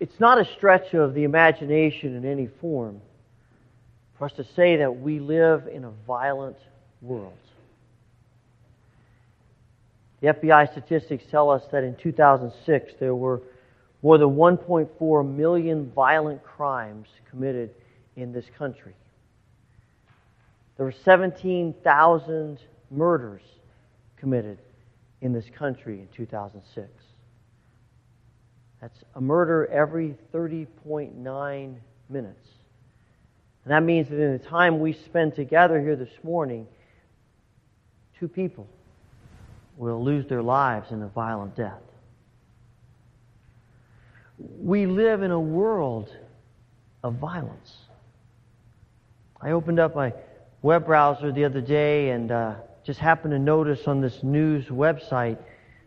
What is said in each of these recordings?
It's not a stretch of the imagination in any form for us to say that we live in a violent world. The FBI statistics tell us that in 2006 there were more than 1.4 million violent crimes committed in this country. There were 17,000 murders committed in this country in 2006. That's a murder every 30.9 minutes. And that means that in the time we spend together here this morning, two people will lose their lives in a violent death. We live in a world of violence. I opened up my web browser the other day and uh, just happened to notice on this news website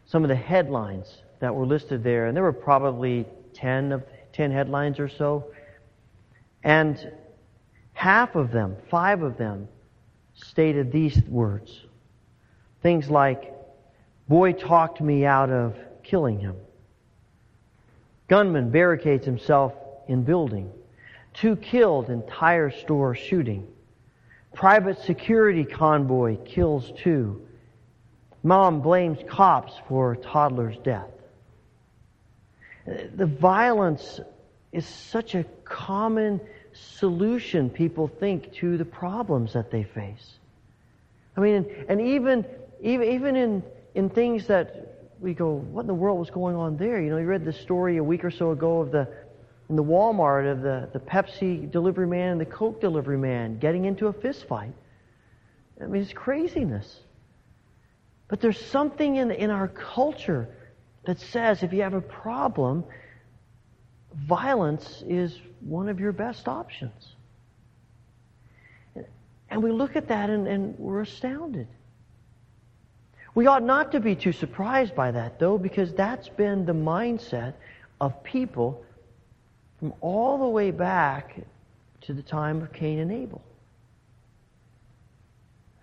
some of the headlines that were listed there, and there were probably 10 of 10 headlines or so. And half of them, five of them, stated these words. Things like, Boy talked me out of killing him. Gunman barricades himself in building. Two killed in tire store shooting. Private security convoy kills two. Mom blames cops for toddler's death. The violence is such a common solution people think to the problems that they face. I mean, and even even even in in things that we go, what in the world was going on there? You know, you read the story a week or so ago of the in the Walmart of the, the Pepsi delivery man and the Coke delivery man getting into a fist fight. I mean, it's craziness. But there's something in, in our culture that says if you have a problem, violence is one of your best options. And we look at that and, and we're astounded. We ought not to be too surprised by that, though, because that's been the mindset of people from all the way back to the time of Cain and Abel.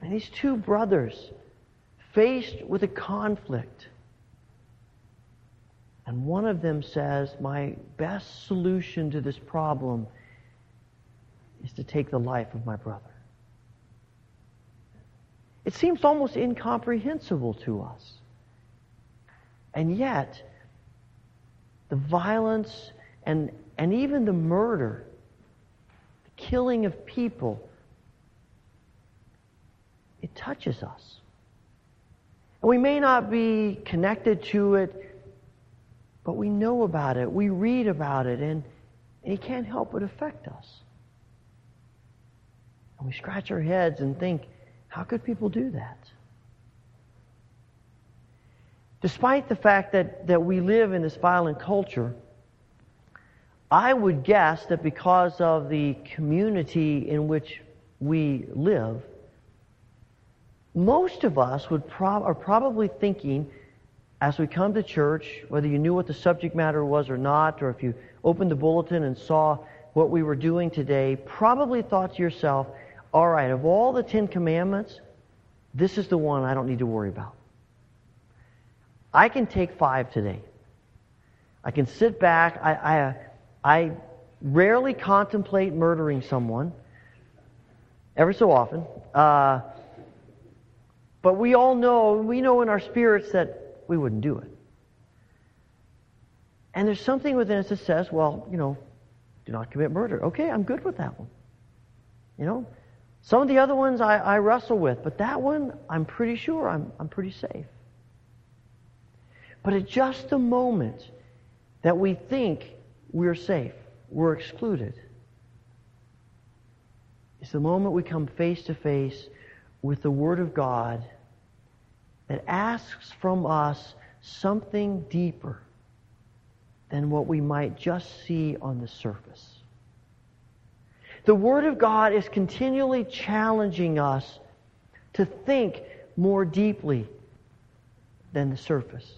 And these two brothers, faced with a conflict, and one of them says, My best solution to this problem is to take the life of my brother. It seems almost incomprehensible to us. And yet, the violence and, and even the murder, the killing of people, it touches us. And we may not be connected to it, but we know about it, we read about it, and, it can't help but affect us. And we scratch our heads and think, how could people do that? Despite the fact that, that we live in this violent culture, I would guess that because of the community in which we live, most of us would are probably thinking as we come to church, whether you knew what the subject matter was or not, or if you opened the bulletin and saw what we were doing today, probably thought to yourself, all right, of all the Ten Commandments, this is the one I don't need to worry about. I can take five today. I can sit back. I, I, I rarely contemplate murdering someone, ever so often. Uh, but we all know, we know in our spirits that we wouldn't do it. And there's something within us that says, well, you know, do not commit murder. Okay, I'm good with that one. You know, some of the other ones I, I wrestle with, but that one, I'm pretty sure I'm, I'm pretty safe. But at just the moment that we think we're safe, we're excluded, it's the moment we come face to face with the Word of God that asks from us something deeper than what we might just see on the surface. The Word of God is continually challenging us to think more deeply than the surface.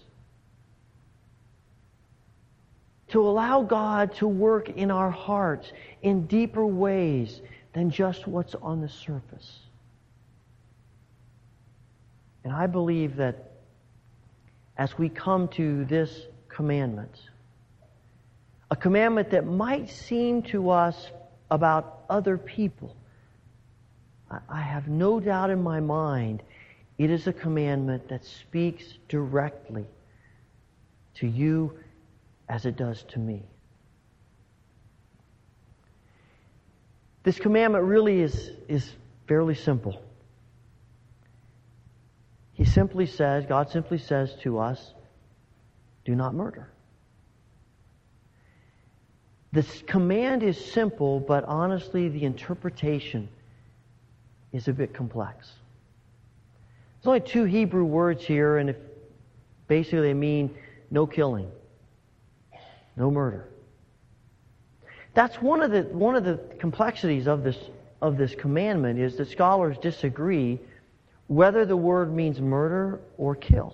To allow God to work in our hearts in deeper ways than just what's on the surface. And I believe that as we come to this commandment, a commandment that might seem to us about other people, I have no doubt in my mind it is a commandment that speaks directly to you as it does to me. This commandment really is, is fairly simple. He simply says, God simply says to us, do not murder. This command is simple, but honestly, the interpretation is a bit complex. There's only two Hebrew words here, and if basically they mean no killing, no murder. That's one of the one of the complexities of this of this commandment is that scholars disagree whether the word means murder or kill.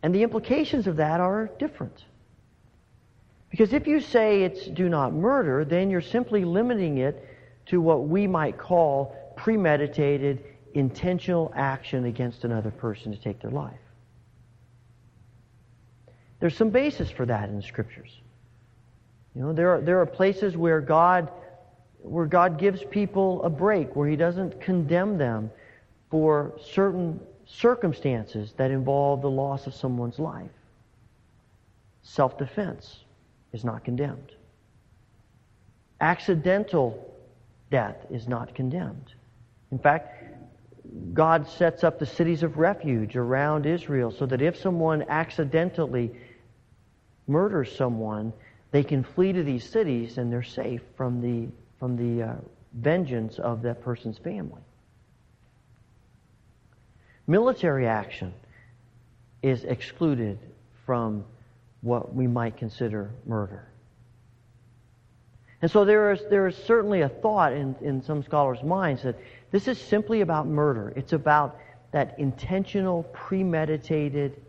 And the implications of that are different. Because if you say it's do not murder, then you're simply limiting it to what we might call premeditated, intentional action against another person to take their life. There's some basis for that in the scriptures. You know, there are, there are places where God where God gives people a break, where He doesn't condemn them for certain circumstances that involve the loss of someone's life. Self defense is not condemned. Accidental death is not condemned. In fact, God sets up the cities of refuge around Israel so that if someone accidentally murders someone, they can flee to these cities and they're safe from the, from the uh, vengeance of that person's family. Military action is excluded from what we might consider murder. And so there is, there is certainly a thought in, in some scholars' minds that this is simply about murder. It's about that intentional, premeditated,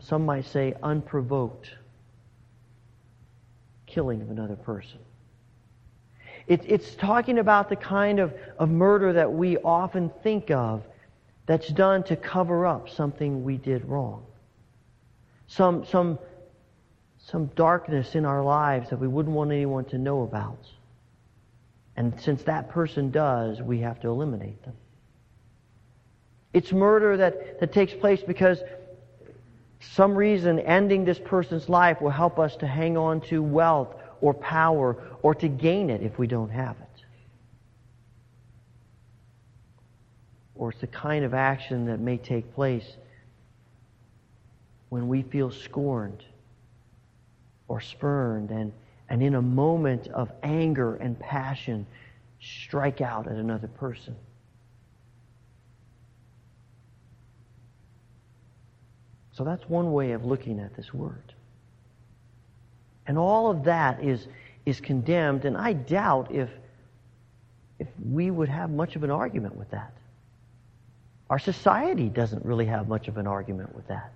some might say unprovoked killing of another person. It, it's talking about the kind of, of murder that we often think of that's done to cover up something we did wrong. Some, some, some darkness in our lives that we wouldn't want anyone to know about. And since that person does, we have to eliminate them. It's murder that, that takes place because some reason ending this person's life will help us to hang on to wealth or power or to gain it if we don't have it. Or it's the kind of action that may take place when we feel scorned or spurned and, and in a moment of anger and passion strike out at another person. So that's one way of looking at this word. And all of that is, is condemned, and I doubt if, if we would have much of an argument with that. Our society doesn't really have much of an argument with that.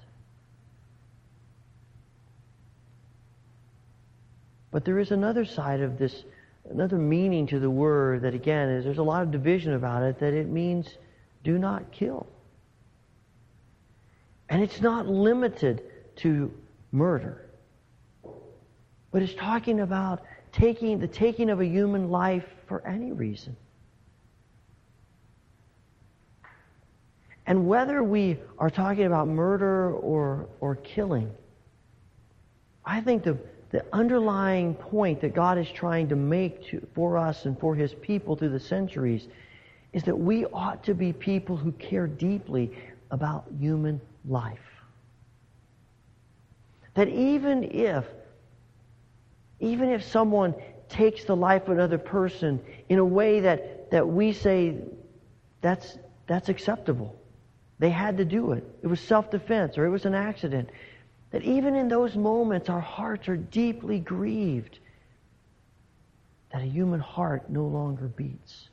But there is another side of this, another meaning to the word that, again, is there's a lot of division about it, that it means do not kill. And it's not limited to murder. But it's talking about taking the taking of a human life for any reason. And whether we are talking about murder or, or killing, I think the, the underlying point that God is trying to make to, for us and for His people through the centuries is that we ought to be people who care deeply about human life. That even if even if someone takes the life of another person in a way that, that we say that's, that's acceptable. They had to do it. It was self defense or it was an accident. That even in those moments, our hearts are deeply grieved that a human heart no longer beats,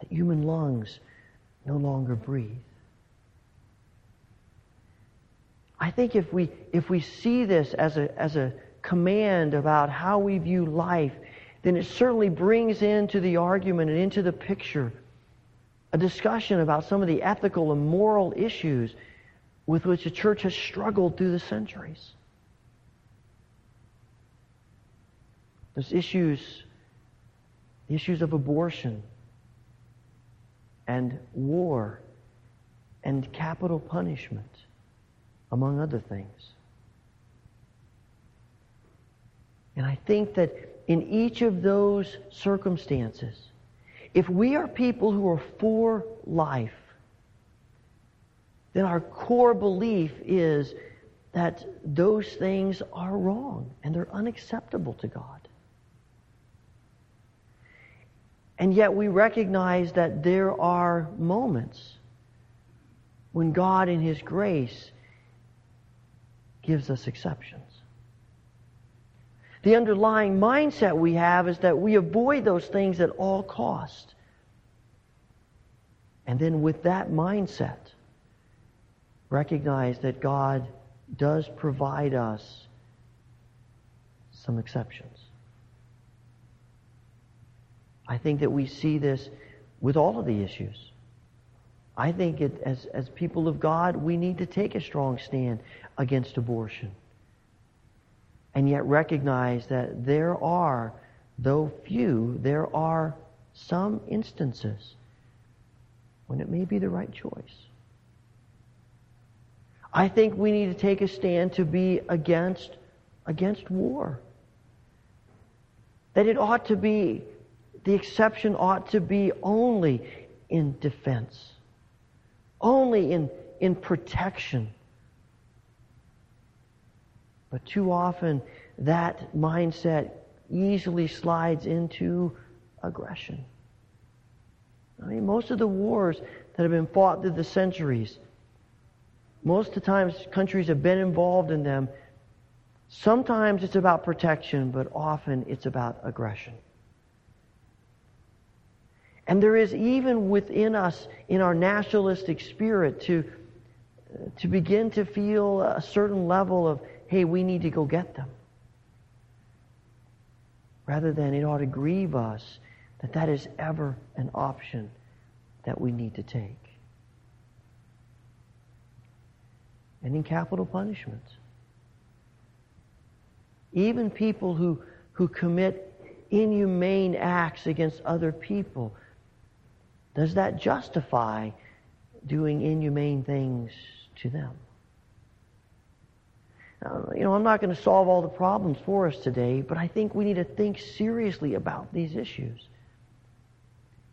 that human lungs no longer breathe. I think if we, if we see this as a, as a command about how we view life, then it certainly brings into the argument and into the picture a discussion about some of the ethical and moral issues with which the church has struggled through the centuries. There's issues, issues of abortion and war and capital punishment, among other things. And I think that in each of those circumstances, if we are people who are for life, then our core belief is that those things are wrong and they're unacceptable to God. And yet we recognize that there are moments when God, in His grace, gives us exceptions. The underlying mindset we have is that we avoid those things at all cost. And then with that mindset, recognize that God does provide us some exceptions. I think that we see this with all of the issues. I think it, as, as people of God, we need to take a strong stand against abortion and yet recognize that there are, though few, there are some instances when it may be the right choice. I think we need to take a stand to be against, against war. That it ought to be, the exception ought to be only in defense, only in, in protection but too often, that mindset easily slides into aggression. I mean, most of the wars that have been fought through the centuries, most of the times countries have been involved in them. Sometimes it's about protection, but often it's about aggression. And there is even within us, in our nationalistic spirit, to, to begin to feel a certain level of hey, we need to go get them. Rather than it ought to grieve us that that is ever an option that we need to take. And in capital punishment. Even people who, who commit inhumane acts against other people, does that justify doing inhumane things to them? Uh, you know, I'm not going to solve all the problems for us today, but I think we need to think seriously about these issues.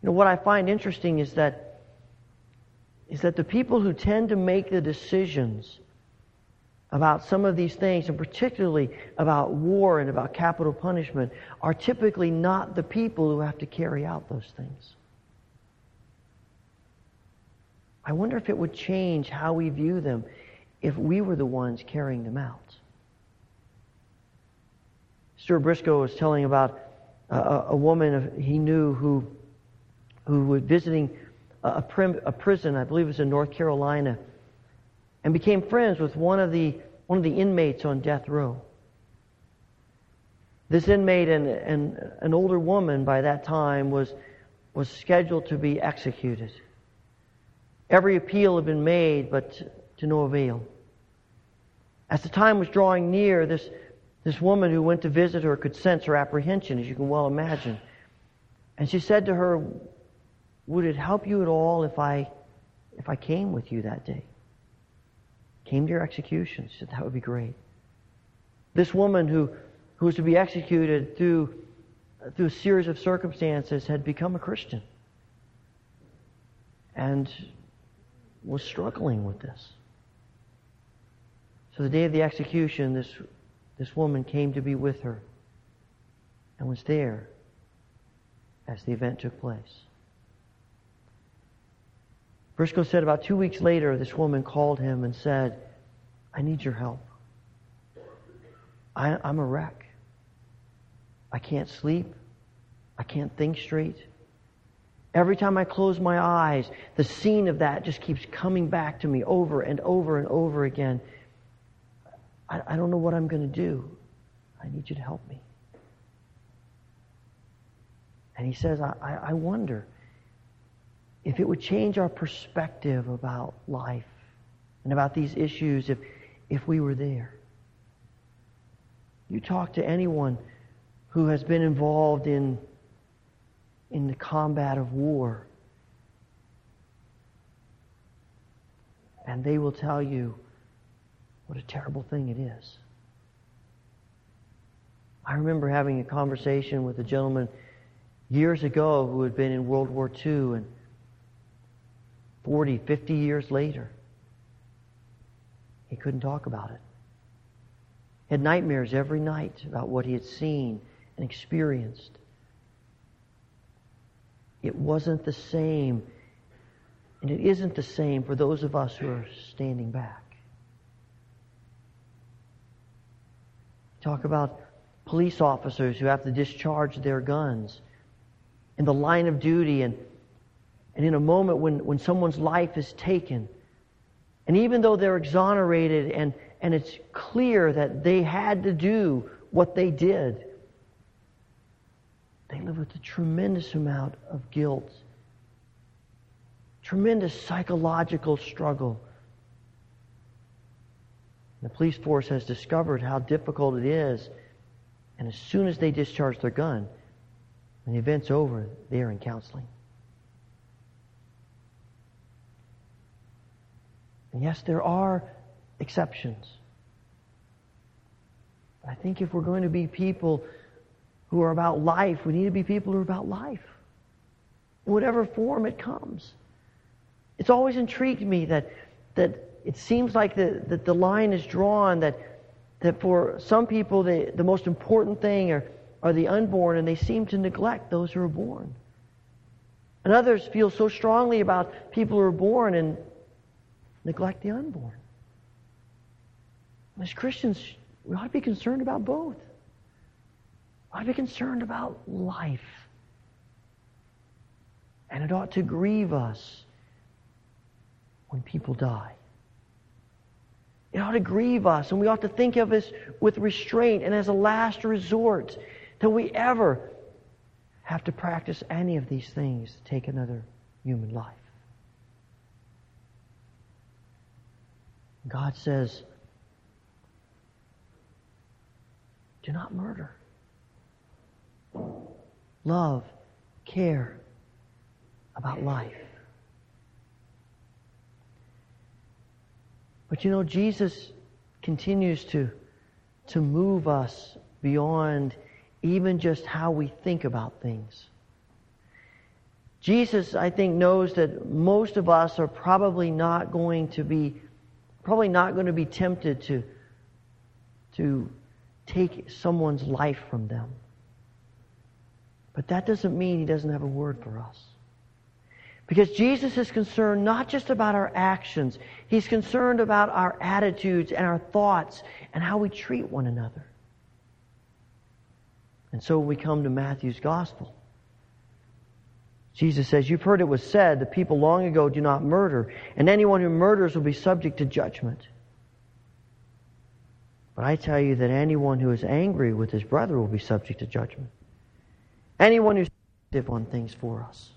You know, what I find interesting is that is that the people who tend to make the decisions about some of these things, and particularly about war and about capital punishment, are typically not the people who have to carry out those things. I wonder if it would change how we view them if we were the ones carrying them out. Stuart Briscoe was telling about a, a woman he knew who, who was visiting a, prim, a prison, I believe it was in North Carolina, and became friends with one of the, one of the inmates on death row. This inmate and, and an older woman by that time was, was scheduled to be executed. Every appeal had been made, but to no avail. As the time was drawing near, this, this woman who went to visit her could sense her apprehension, as you can well imagine. And she said to her, Would it help you at all if I, if I came with you that day? Came to your execution. She said, That would be great. This woman who, who was to be executed through, through a series of circumstances had become a Christian and was struggling with this. The day of the execution, this, this woman came to be with her and was there as the event took place. Briscoe said about two weeks later, this woman called him and said, I need your help. I, I'm a wreck. I can't sleep. I can't think straight. Every time I close my eyes, the scene of that just keeps coming back to me over and over and over again. I, I don't know what I'm going to do. I need you to help me. And he says, I, I wonder if it would change our perspective about life and about these issues if, if we were there. You talk to anyone who has been involved in, in the combat of war, and they will tell you what a terrible thing it is. I remember having a conversation with a gentleman years ago who had been in World War II and 40, 50 years later, he couldn't talk about it. He had nightmares every night about what he had seen and experienced. It wasn't the same, and it isn't the same for those of us who are standing back. Talk about police officers who have to discharge their guns in the line of duty and, and in a moment when, when someone's life is taken. And even though they're exonerated and, and it's clear that they had to do what they did, they live with a tremendous amount of guilt, tremendous psychological struggle. The police force has discovered how difficult it is, and as soon as they discharge their gun, when the event's over, they're in counseling. And yes, there are exceptions. I think if we're going to be people who are about life, we need to be people who are about life. In whatever form it comes. It's always intrigued me that, that it seems like the, that the line is drawn that, that for some people the, the most important thing are are the unborn, and they seem to neglect those who are born. And others feel so strongly about people who are born and neglect the unborn. As Christians, we ought to be concerned about both. We ought to be concerned about life. And it ought to grieve us when people die. It ought to grieve us, and we ought to think of this with restraint and as a last resort till we ever have to practice any of these things to take another human life. God says, do not murder. Love, care about life. But you know, Jesus continues to, to move us beyond even just how we think about things. Jesus, I think, knows that most of us are probably not going to be, probably not going to be tempted to, to take someone's life from them. But that doesn't mean he doesn't have a word for us. Because Jesus is concerned not just about our actions, he's concerned about our attitudes and our thoughts and how we treat one another. And so when we come to Matthew's gospel. Jesus says, You've heard it was said, the people long ago do not murder, and anyone who murders will be subject to judgment. But I tell you that anyone who is angry with his brother will be subject to judgment. Anyone who's on things for us.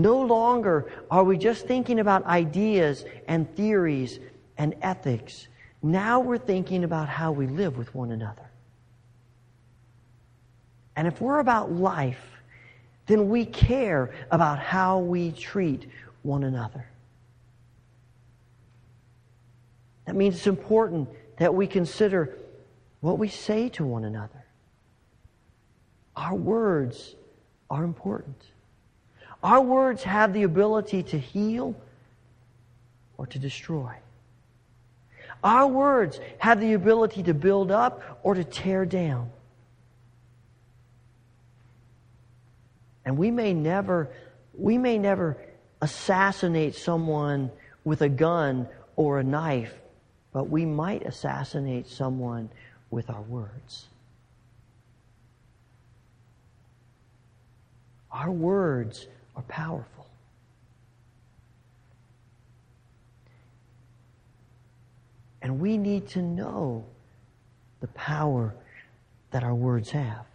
No longer are we just thinking about ideas and theories and ethics. Now we're thinking about how we live with one another. And if we're about life, then we care about how we treat one another. That means it's important that we consider what we say to one another. Our words are important. Our words have the ability to heal or to destroy. Our words have the ability to build up or to tear down. And we may never, we may never assassinate someone with a gun or a knife, but we might assassinate someone with our words. Our words are powerful. And we need to know the power that our words have.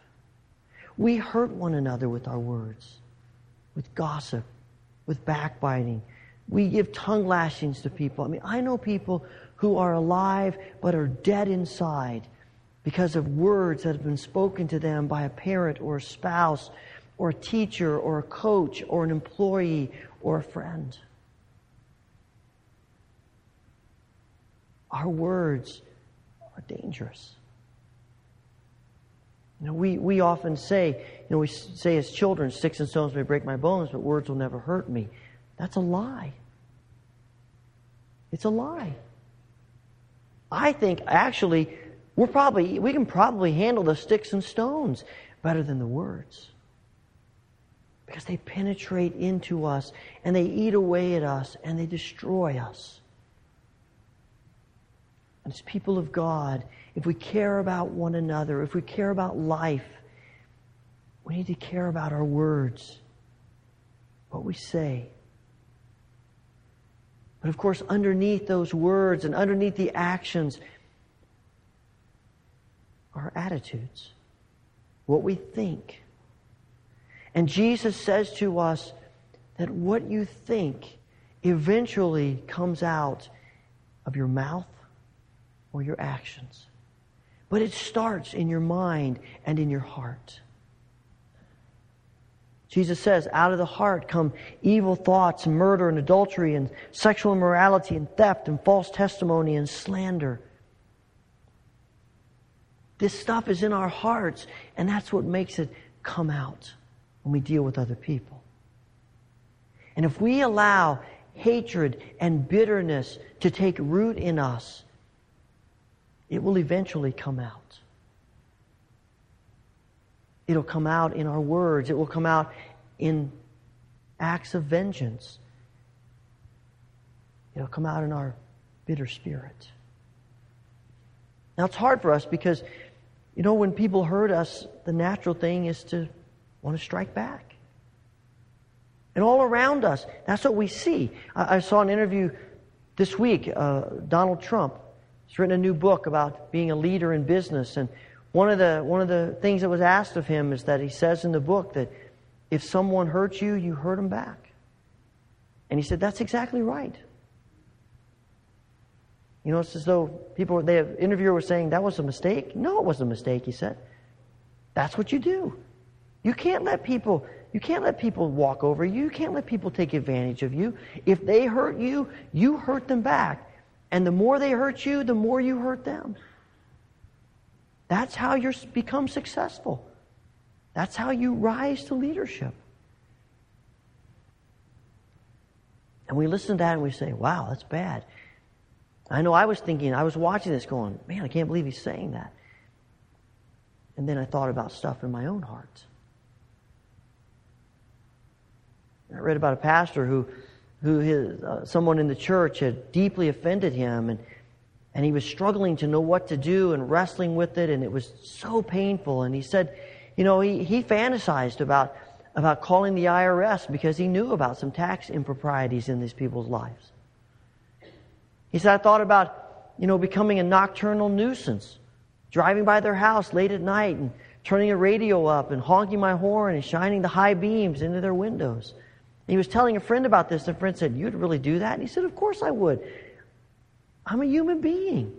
We hurt one another with our words, with gossip, with backbiting, We give tongue lashings to people. I mean, I know people who are alive but are dead inside because of words that have been spoken to them by a parent or a spouse or a teacher or a coach or an employee or a friend. Our words are dangerous. You know, we, we often say, you know, we say as children, sticks and stones may break my bones, but words will never hurt me. That's a lie. It's a lie. I think actually we're probably we can probably handle the sticks and stones better than the words. Because they penetrate into us and they eat away at us and they destroy us. And as people of God, if we care about one another, if we care about life, we need to care about our words, what we say. But of course, underneath those words and underneath the actions are attitudes, what we think. And Jesus says to us that what you think eventually comes out of your mouth or your actions. But it starts in your mind and in your heart. Jesus says, out of the heart come evil thoughts, and murder and adultery and sexual immorality and theft and false testimony and slander. This stuff is in our hearts, and that's what makes it come out when we deal with other people. And if we allow hatred and bitterness to take root in us, it will eventually come out. It'll come out in our words. It will come out in acts of vengeance. It'll come out in our bitter spirit. Now, it's hard for us because, you know, when people hurt us, the natural thing is to want to strike back. And all around us, that's what we see. I, I saw an interview this week. Uh, Donald Trump has written a new book about being a leader in business. And one of, the, one of the things that was asked of him is that he says in the book that if someone hurts you, you hurt them back. And he said, that's exactly right. You know, it's as though people, the interviewer was saying that was a mistake. No, it wasn't a mistake, he said. That's what you do. You can't let people, you can't let people walk over you. You can't let people take advantage of you. If they hurt you, you hurt them back. And the more they hurt you, the more you hurt them. That's how you become successful. That's how you rise to leadership. And we listen to that and we say, wow, that's bad. I know I was thinking, I was watching this going, man, I can't believe he's saying that. And then I thought about stuff in my own heart. I read about a pastor who, who his, uh, someone in the church had deeply offended him, and, and he was struggling to know what to do and wrestling with it, and it was so painful. And he said, you know, he, he fantasized about, about calling the IRS because he knew about some tax improprieties in these people's lives. He said, I thought about, you know, becoming a nocturnal nuisance, driving by their house late at night and turning a radio up and honking my horn and shining the high beams into their windows. He was telling a friend about this. And the friend said, You'd really do that? And he said, Of course I would. I'm a human being.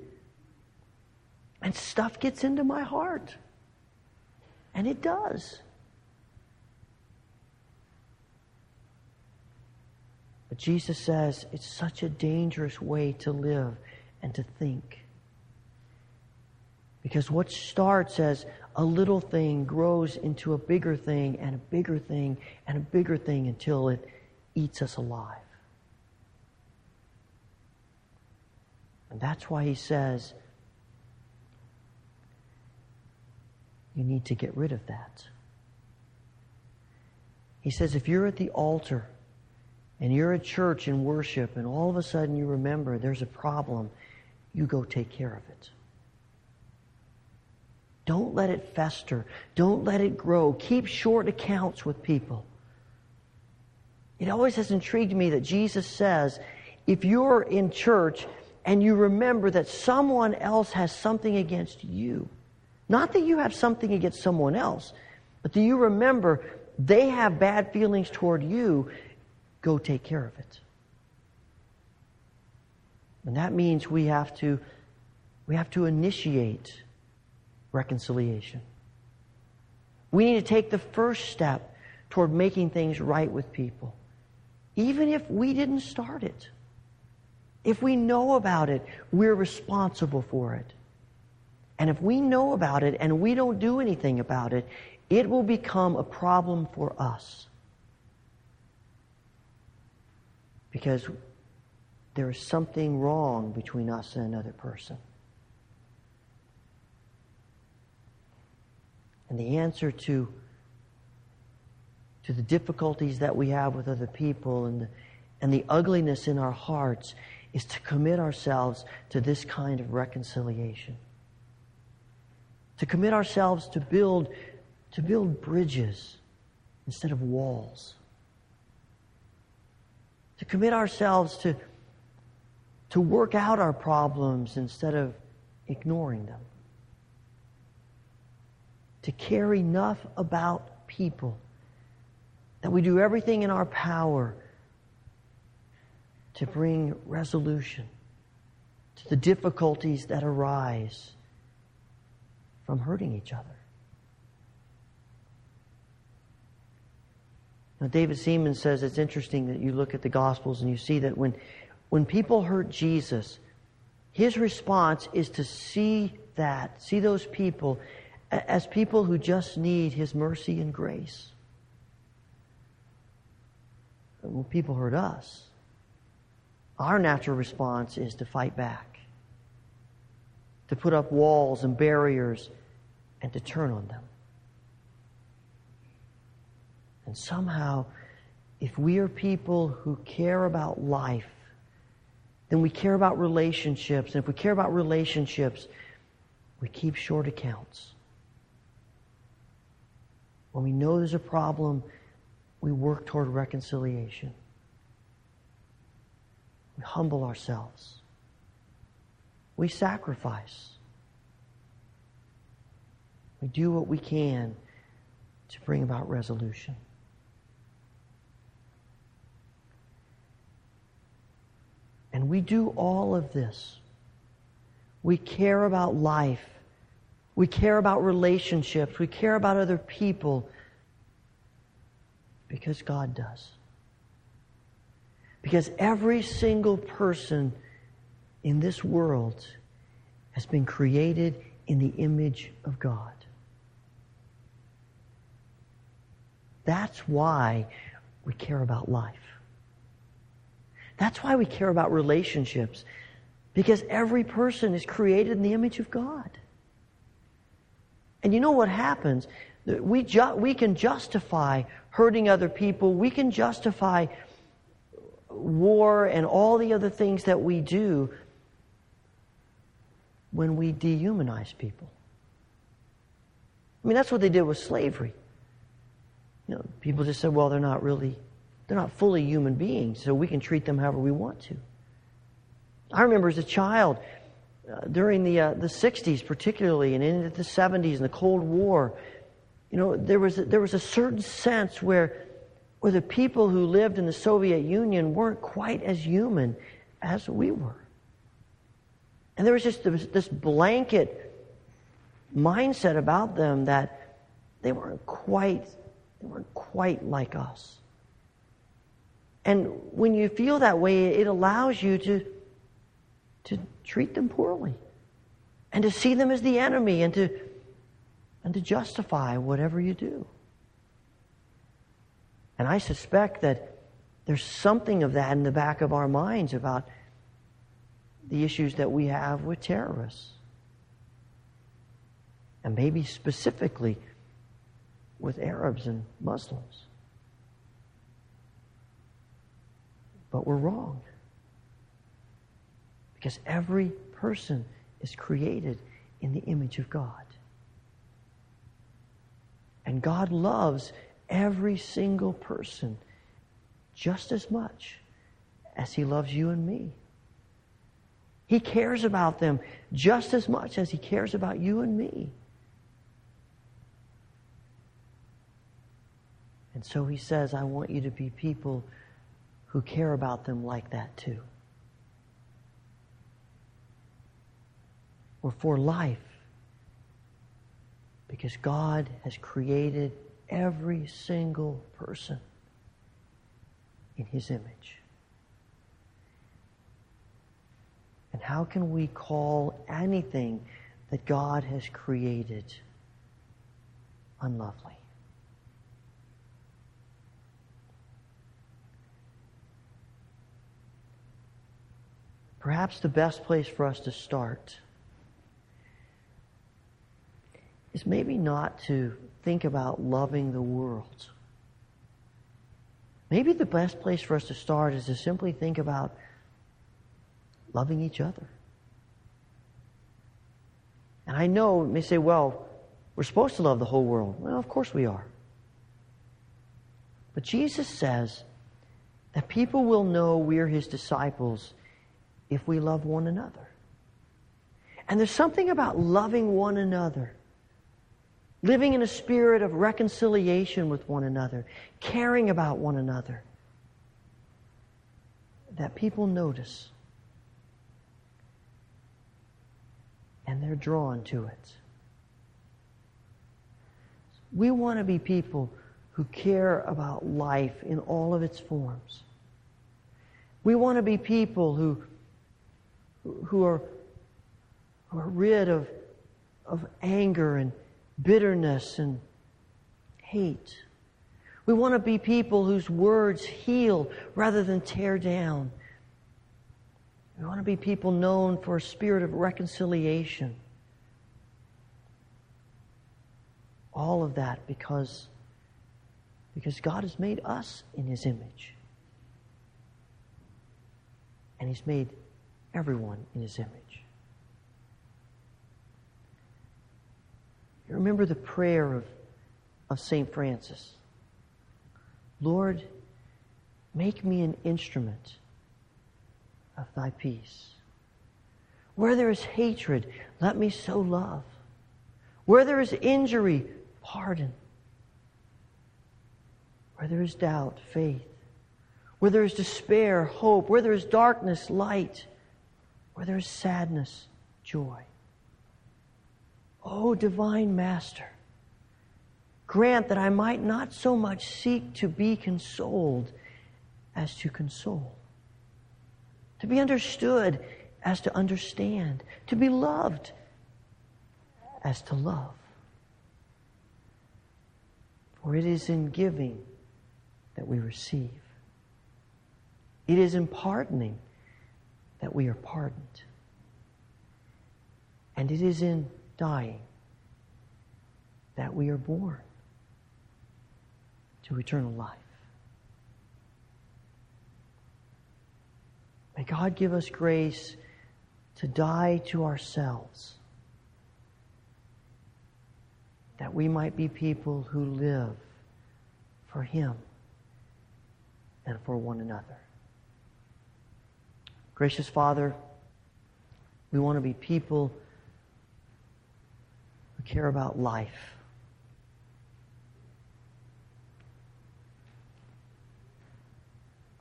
And stuff gets into my heart. And it does. But Jesus says it's such a dangerous way to live and to think. Because what starts as a little thing grows into a bigger thing and a bigger thing and a bigger thing until it eats us alive. And that's why he says you need to get rid of that. He says if you're at the altar and you're at church in worship and all of a sudden you remember there's a problem, you go take care of it. Don't let it fester. Don't let it grow. Keep short accounts with people. It always has intrigued me that Jesus says, if you're in church and you remember that someone else has something against you, not that you have something against someone else, but that you remember they have bad feelings toward you, go take care of it. And that means we have to, we have to initiate reconciliation. We need to take the first step toward making things right with people, even if we didn't start it. If we know about it, we're responsible for it. And if we know about it and we don't do anything about it, it will become a problem for us. Because there is something wrong between us and another person. And the answer to, to the difficulties that we have with other people and the, and the ugliness in our hearts is to commit ourselves to this kind of reconciliation. To commit ourselves to build, to build bridges instead of walls. To commit ourselves to, to work out our problems instead of ignoring them to care enough about people that we do everything in our power to bring resolution to the difficulties that arise from hurting each other. Now, David Seaman says it's interesting that you look at the Gospels and you see that when, when people hurt Jesus, his response is to see that, see those people as people who just need His mercy and grace. When people hurt us, our natural response is to fight back, to put up walls and barriers, and to turn on them. And somehow, if we are people who care about life, then we care about relationships. And if we care about relationships, we keep short accounts. When we know there's a problem, we work toward reconciliation. We humble ourselves. We sacrifice. We do what we can to bring about resolution. And we do all of this. We care about life we care about relationships. We care about other people because God does. Because every single person in this world has been created in the image of God. That's why we care about life. That's why we care about relationships. Because every person is created in the image of God. And you know what happens? We, ju- we can justify hurting other people. We can justify war and all the other things that we do when we dehumanize people. I mean, that's what they did with slavery. You know, people just said, well, they're not really, they're not fully human beings, so we can treat them however we want to. I remember as a child, uh, during the, uh, the 60s, particularly, and into the 70s and the Cold War, you know, there was a, there was a certain sense where, where the people who lived in the Soviet Union weren't quite as human as we were. And there was just this, this blanket mindset about them that they weren't quite, they weren't quite like us. And when you feel that way, it allows you to to treat them poorly and to see them as the enemy and to, and to justify whatever you do. And I suspect that there's something of that in the back of our minds about the issues that we have with terrorists. And maybe specifically with Arabs and Muslims. But we're wrong. Because every person is created in the image of God. And God loves every single person just as much as He loves you and me. He cares about them just as much as He cares about you and me. And so He says, I want you to be people who care about them like that too. Or for life. Because God has created every single person in His image. And how can we call anything that God has created unlovely? Perhaps the best place for us to start is maybe not to think about loving the world. Maybe the best place for us to start is to simply think about loving each other. And I know you may say, well, we're supposed to love the whole world. Well, of course we are. But Jesus says that people will know we're his disciples if we love one another. And there's something about loving one another, living in a spirit of reconciliation with one another, caring about one another, that people notice. And they're drawn to it. We want to be people who care about life in all of its forms. We want to be people who who are, who are rid of, of anger and bitterness and hate. We want to be people whose words heal rather than tear down. We want to be people known for a spirit of reconciliation. All of that because, because God has made us in His image. And He's made everyone in his image. Remember the prayer of, of St. Francis Lord, make me an instrument of thy peace. Where there is hatred, let me sow love. Where there is injury, pardon. Where there is doubt, faith. Where there is despair, hope. Where there is darkness, light where there is sadness, joy. O oh, divine Master, grant that I might not so much seek to be consoled as to console, to be understood as to understand, to be loved as to love. For it is in giving that we receive. It is in pardoning that we are pardoned. And it is in dying that we are born to eternal life. May God give us grace to die to ourselves, that we might be people who live for Him and for one another. Gracious Father, we want to be people care about life.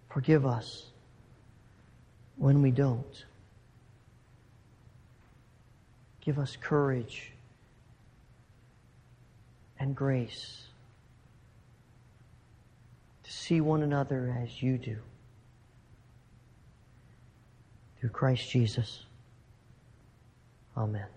Forgive us when we don't. Give us courage and grace to see one another as you do through Christ Jesus. Amen.